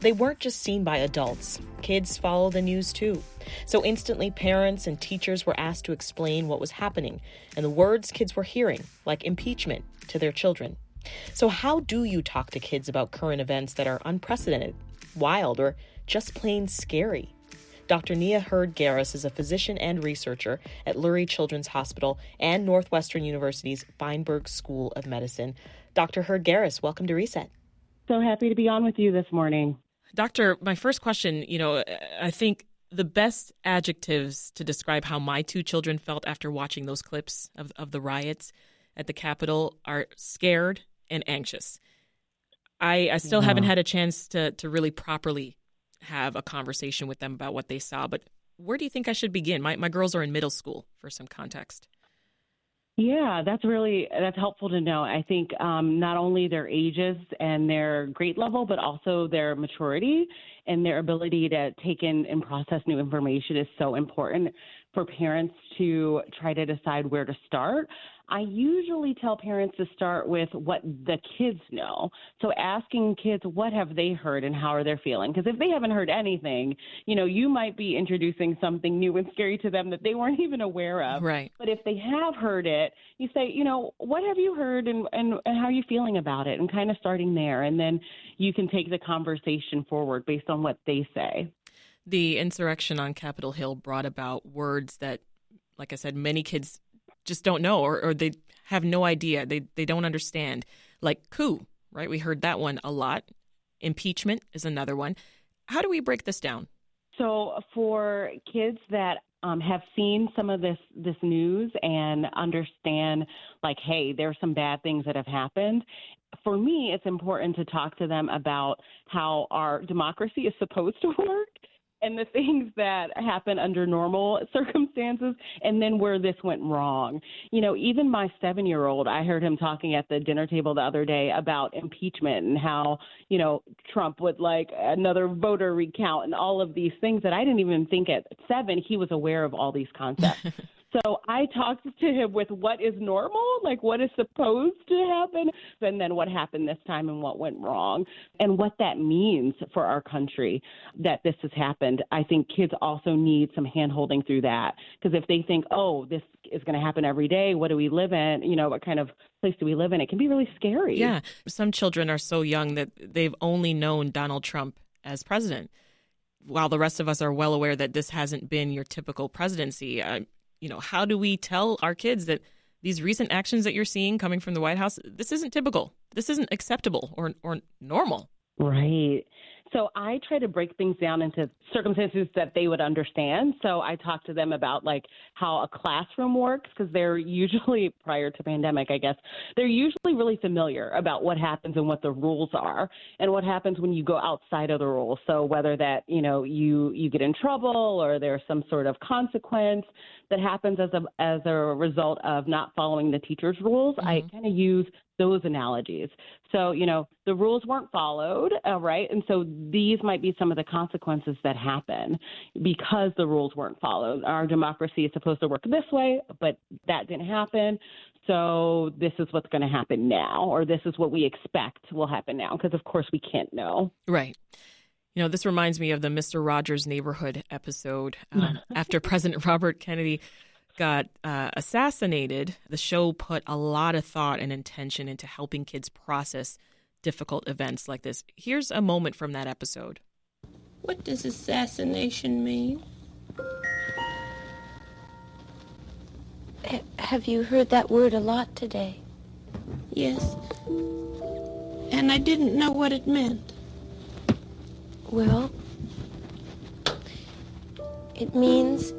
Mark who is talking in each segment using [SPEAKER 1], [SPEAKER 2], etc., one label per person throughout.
[SPEAKER 1] they weren't just seen by adults. Kids follow the news too. So instantly, parents and teachers were asked to explain what was happening and the words kids were hearing, like impeachment, to their children. So, how do you talk to kids about current events that are unprecedented, wild, or just plain scary? Dr. Nia Heard Garris is a physician and researcher at Lurie Children's Hospital and Northwestern University's Feinberg School of Medicine. Dr. Heard Garris, welcome to Reset.
[SPEAKER 2] So happy to be on with you this morning.
[SPEAKER 1] Doctor, my first question, you know, I think the best adjectives to describe how my two children felt after watching those clips of, of the riots at the Capitol are scared and anxious. I, I still yeah. haven't had a chance to, to really properly have a conversation with them about what they saw, but where do you think I should begin? My, my girls are in middle school for some context.
[SPEAKER 2] Yeah, that's really that's helpful to know. I think um, not only their ages and their grade level, but also their maturity and their ability to take in and process new information is so important for parents to try to decide where to start. I usually tell parents to start with what the kids know. So asking kids what have they heard and how are they feeling? Because if they haven't heard anything, you know, you might be introducing something new and scary to them that they weren't even aware of.
[SPEAKER 1] Right.
[SPEAKER 2] But if they have heard it, you say, you know, what have you heard and, and, and how are you feeling about it? And kind of starting there. And then you can take the conversation forward based on what they say.
[SPEAKER 1] The insurrection on Capitol Hill brought about words that, like I said, many kids just don't know or, or they have no idea. They they don't understand. Like coup, right? We heard that one a lot. Impeachment is another one. How do we break this down?
[SPEAKER 2] So for kids that um, have seen some of this this news and understand, like, hey, there are some bad things that have happened. For me, it's important to talk to them about how our democracy is supposed to work and the things that happen under normal circumstances and then where this went wrong. You know, even my seven year old, I heard him talking at the dinner table the other day about impeachment and how, you know, Trump would like another voter recount and all of these things that I didn't even think at seven he was aware of all these concepts. So I talked to him with what is normal, like what is supposed to happen, and then what happened this time and what went wrong, and what that means for our country that this has happened. I think kids also need some handholding through that because if they think, oh, this is going to happen every day, what do we live in? You know, what kind of place do we live in? It can be really scary.
[SPEAKER 1] Yeah. Some children are so young that they've only known Donald Trump as president while the rest of us are well aware that this hasn't been your typical presidency, uh, you know, how do we tell our kids that these recent actions that you're seeing coming from the White House, this isn't typical. This isn't acceptable or or normal.
[SPEAKER 2] Right. So I try to break things down into circumstances that they would understand. So I talk to them about like how a classroom works because they're usually prior to pandemic, I guess, they're usually really familiar about what happens and what the rules are and what happens when you go outside of the rules. So whether that, you know, you you get in trouble or there's some sort of consequence that happens as a as a result of not following the teacher's rules, mm-hmm. I kind of use those analogies. So, you know, the rules weren't followed, uh, right? And so these might be some of the consequences that happen because the rules weren't followed. Our democracy is supposed to work this way, but that didn't happen. So this is what's going to happen now, or this is what we expect will happen now, because of course we can't know.
[SPEAKER 1] Right. You know, this reminds me of the Mr. Rogers' Neighborhood episode um, after President Robert Kennedy got uh, assassinated, the show put a lot of thought and intention into helping kids process difficult events like this. Here's a moment from that episode.
[SPEAKER 3] What does assassination mean?
[SPEAKER 4] H- have you heard that word a lot today?
[SPEAKER 3] Yes. And I didn't know what it meant.
[SPEAKER 4] Well, it means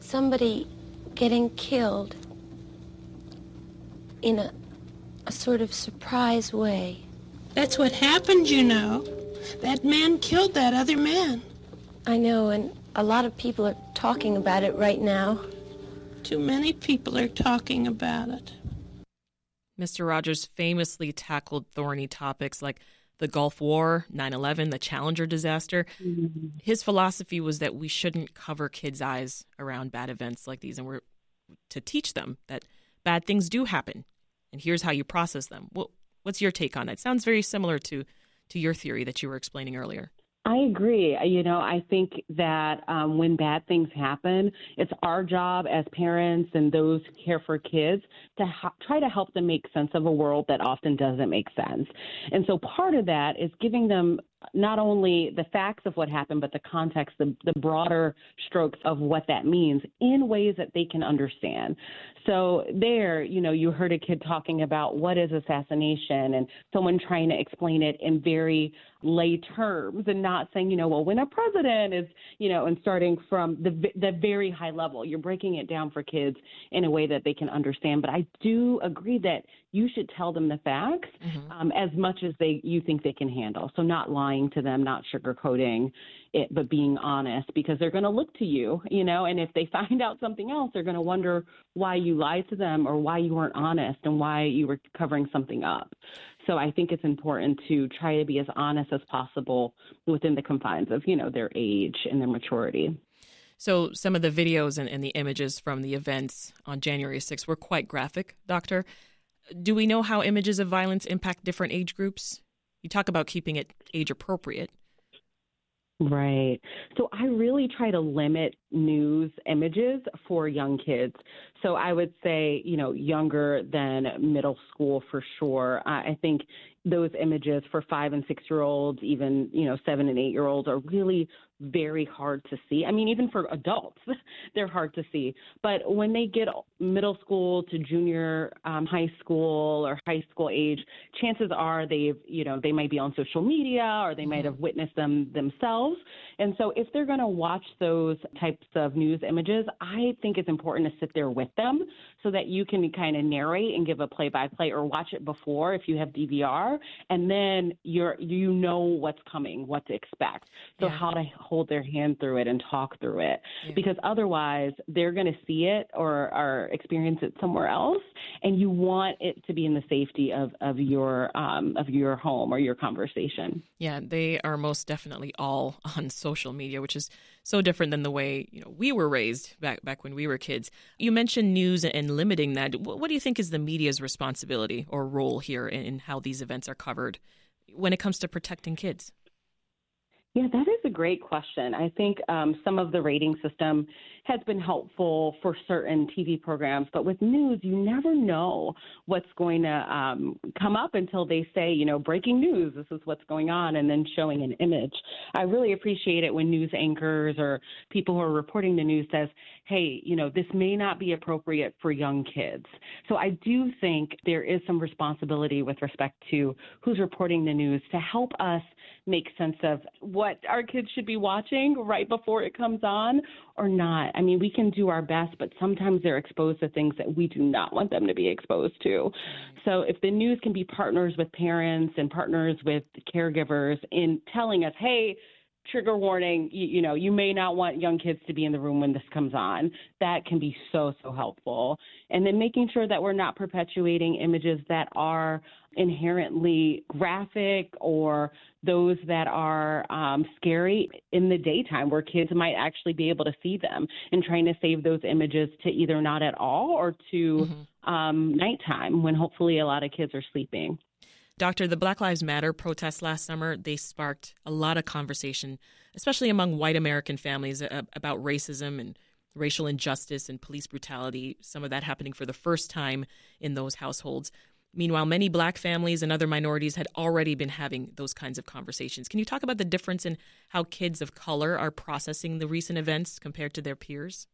[SPEAKER 4] somebody getting killed in a, a sort of surprise way.
[SPEAKER 3] That's what happened, you know. That man killed that other man.
[SPEAKER 4] I know, and A lot of people are talking about it right now.
[SPEAKER 3] Too many people are talking about it.
[SPEAKER 1] Mr. Rogers famously tackled thorny topics like the Gulf War, 9 11, the Challenger disaster. Mm-hmm. His philosophy was that we shouldn't cover kids' eyes around bad events like these, and we're to teach them that bad things do happen, and here's how you process them. what's your take on it? Sounds very similar to to your theory that you were explaining earlier.
[SPEAKER 2] I agree. You know, I think that um, when bad things happen, it's our job as parents and those who care for kids to ha- try to help them make sense of a world that often doesn't make sense. And so part of that is giving them not only the facts of what happened, but the context, the, the broader strokes of what that means in ways that they can understand. So, there, you know, you heard a kid talking about what is assassination and someone trying to explain it in very lay terms and not saying, you know, well, when a president is, you know, and starting from the, the very high level, you're breaking it down for kids in a way that they can understand. But I do agree that you should tell them the facts mm-hmm. um, as much as they you think they can handle. So not lying to them, not sugarcoating it, but being honest because they're going to look to you, you know. And if they find out something else, they're going to wonder why you lied to them or why you weren't honest and why you were covering something up. So I think it's important to try to be as honest as possible within the confines of you know their age and their maturity.
[SPEAKER 1] So some of the videos and, and the images from the events on January 6th were quite graphic, Doctor do we know how images of violence impact different age groups? You talk about keeping it age appropriate.
[SPEAKER 2] Right. So I really try to limit news images for young kids. So I would say, you know, younger than middle school for sure. I think those images for five and six year olds, even, you know, seven and eight year olds are really very hard to see. I mean, even for adults, they're hard to see. But when they get middle school to junior um, high school or high school age, chances are they've, you know, they might be on social media or they might have witnessed them themselves. And so if they're going to watch those types of news images, I think it's important to sit there with them so that you can kind of narrate and give a play by play or watch it before if you have DVR and then you're you know what's coming, what to expect. So yeah. how to hold their hand through it and talk through it. Yeah. Because otherwise they're going to see it or, or experience it somewhere else and you want it to be in the safety of of your um, of your home or your conversation.
[SPEAKER 1] Yeah, they are most definitely all on social media, which is so different than the way you know we were raised back back when we were kids. You mentioned news and limiting that. What, do you think is the media's responsibility or role here in, in how these events are covered when it comes to protecting kids?
[SPEAKER 2] Yeah, that is a great question. I think um, some of the rating system has been helpful for certain TV programs, but with news, you never know what's going to um, come up until they say, you know, breaking news, this is what's going on, and then showing an image. I really appreciate it when news anchors or people who are reporting the news says, hey, you know, this may not be appropriate for young kids. So I do think there is some responsibility with respect to who's reporting the news to help us make sense of what our kids should be watching right before it comes on or not. I mean, we can do our best, but sometimes they're exposed to things that we do not want them to be exposed to. So if the news can be partners with parents and partners with caregivers in telling us, hey, trigger warning you, you, know you may not want young kids to be in the room when this comes on. That can be so so helpful. And then making sure that we're not perpetuating images that are inherently graphic or those that are um, scary in the daytime where kids might actually be able to see them and trying to save those images to either not at all or to mm-hmm. um, nighttime when hopefully a lot of kids are sleeping
[SPEAKER 1] Doctor, the Black Lives Matter protests last summer, they sparked a lot of conversation, especially among white American families, uh, about racism and racial injustice and police brutality, some of that happening for the first time in those households. Meanwhile, many black families and other minorities had already been having those kinds of conversations. Can you talk about the difference in how kids of color are processing the recent events compared to their peers?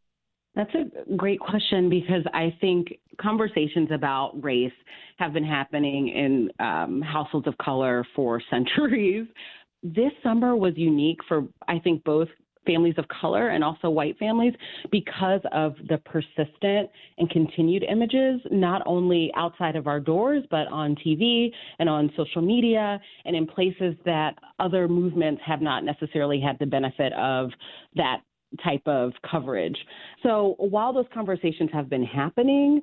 [SPEAKER 2] That's a great question because I think conversations about race have been happening in um, households of color for centuries. This summer was unique for, I think, both families of color and also white families because of the persistent and continued images, not only outside of our doors, but on TV and on social media and in places that other movements have not necessarily had the benefit of that type of coverage. So while those conversations have been happening,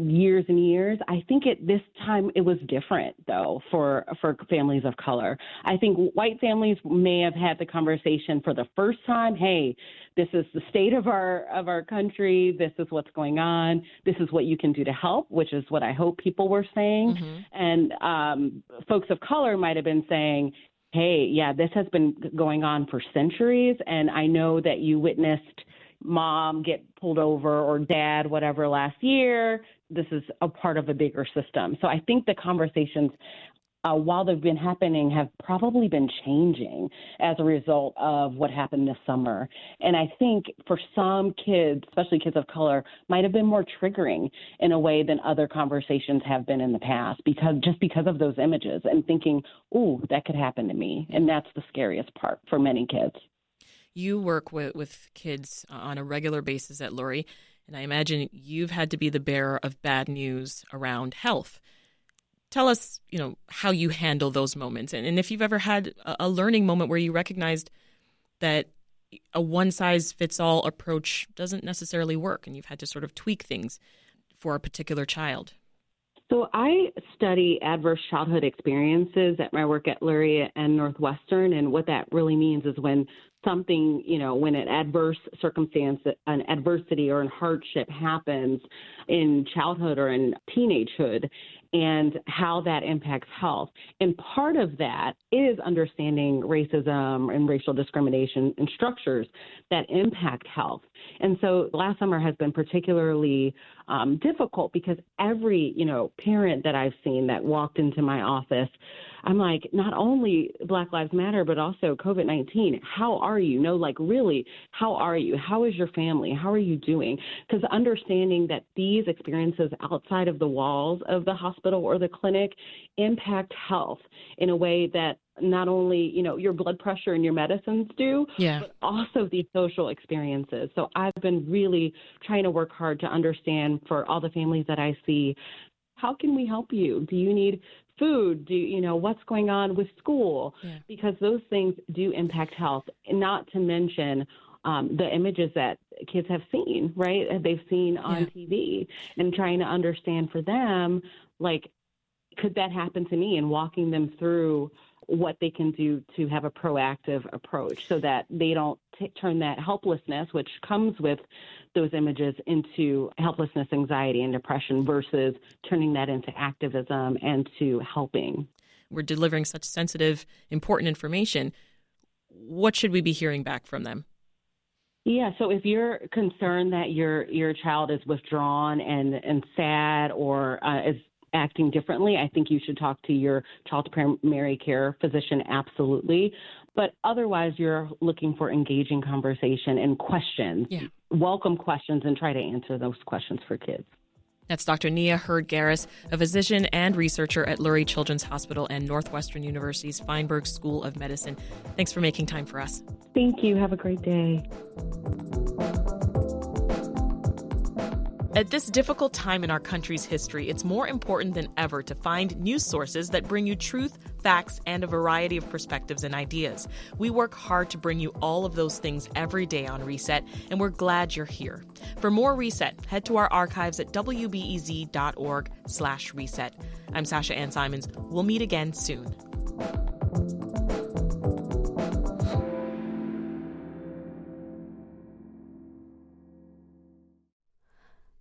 [SPEAKER 2] years and years. I think at this time it was different though for for families of color. I think white families may have had the conversation for the first time, hey, this is the state of our of our country, this is what's going on, this is what you can do to help, which is what I hope people were saying. Mm-hmm. And um, folks of color might have been saying, hey, yeah, this has been going on for centuries and I know that you witnessed mom get pulled over or dad, whatever, last year. This is a part of a bigger system. So I think the conversations, uh, while they've been happening, have probably been changing as a result of what happened this summer. And I think for some kids, especially kids of color, might have been more triggering in a way than other conversations have been in the past because just because of those images and thinking, "Ooh, that could happen to me," and that's the scariest part for many kids
[SPEAKER 1] you work with, with kids on a regular basis at Lurie, and I imagine you've had to be the bearer of bad news around health. Tell us, you know, how you handle those moments, and, and if you've ever had a, learning moment where you recognized that a one size fits all approach doesn't necessarily work, and you've had to sort of tweak things for a particular child.
[SPEAKER 2] So I study adverse childhood experiences at my work at Lurie and Northwestern, and what that really means is when something, you know, when an adverse circumstance, an adversity or an hardship happens in childhood or in teenagehood, and how that impacts health. And part of that is understanding racism and racial discrimination and structures that impact health. And so last summer has been particularly um, difficult because every, you know, parent that I've seen that walked into my office I'm like, not only Black Lives Matter, but also COVID 19. How are you? No, like, really, how are you? How is your family? How are you doing? Because understanding that these experiences outside of the walls of the hospital or the clinic impact health in a way that not only you know your blood pressure and your medicines do yeah. but also these social experiences so i've been really trying to work hard to understand for all the families that i see how can we help you do you need food do you know what's going on with school yeah. because those things do impact health not to mention um, the images that kids have seen right they've seen on yeah. tv and trying to understand for them like could that happen to me and walking them through what they can do to have a proactive approach so that they don't t- turn that helplessness, which comes with those images, into helplessness, anxiety, and depression versus turning that into activism and to helping.
[SPEAKER 1] We're delivering such sensitive, important information. What should we be hearing back from them?
[SPEAKER 2] Yeah, so if you're concerned that your your child is withdrawn and and sad or uh, is acting differently, I think you should talk to your child primary care physician, absolutely. But otherwise, you're looking for engaging conversation and questions. Yeah. Welcome questions and try to answer those questions for kids.
[SPEAKER 1] That's Dr. Nia Heard Garris, a physician and researcher at Lurie Children's Hospital and Northwestern University's Feinberg School of Medicine. Thanks for making time for us.
[SPEAKER 2] Thank you. Have a great day.
[SPEAKER 1] At this difficult time in our country's history, it's more important than ever to find news sources that bring you truth, facts, and a variety of perspectives and ideas. We work hard to bring you all of those things every day on Reset, and we're glad you're here. For more Reset, head to our archives at wbez.org/reset. I'm Sasha Ann Simons. We'll meet again soon.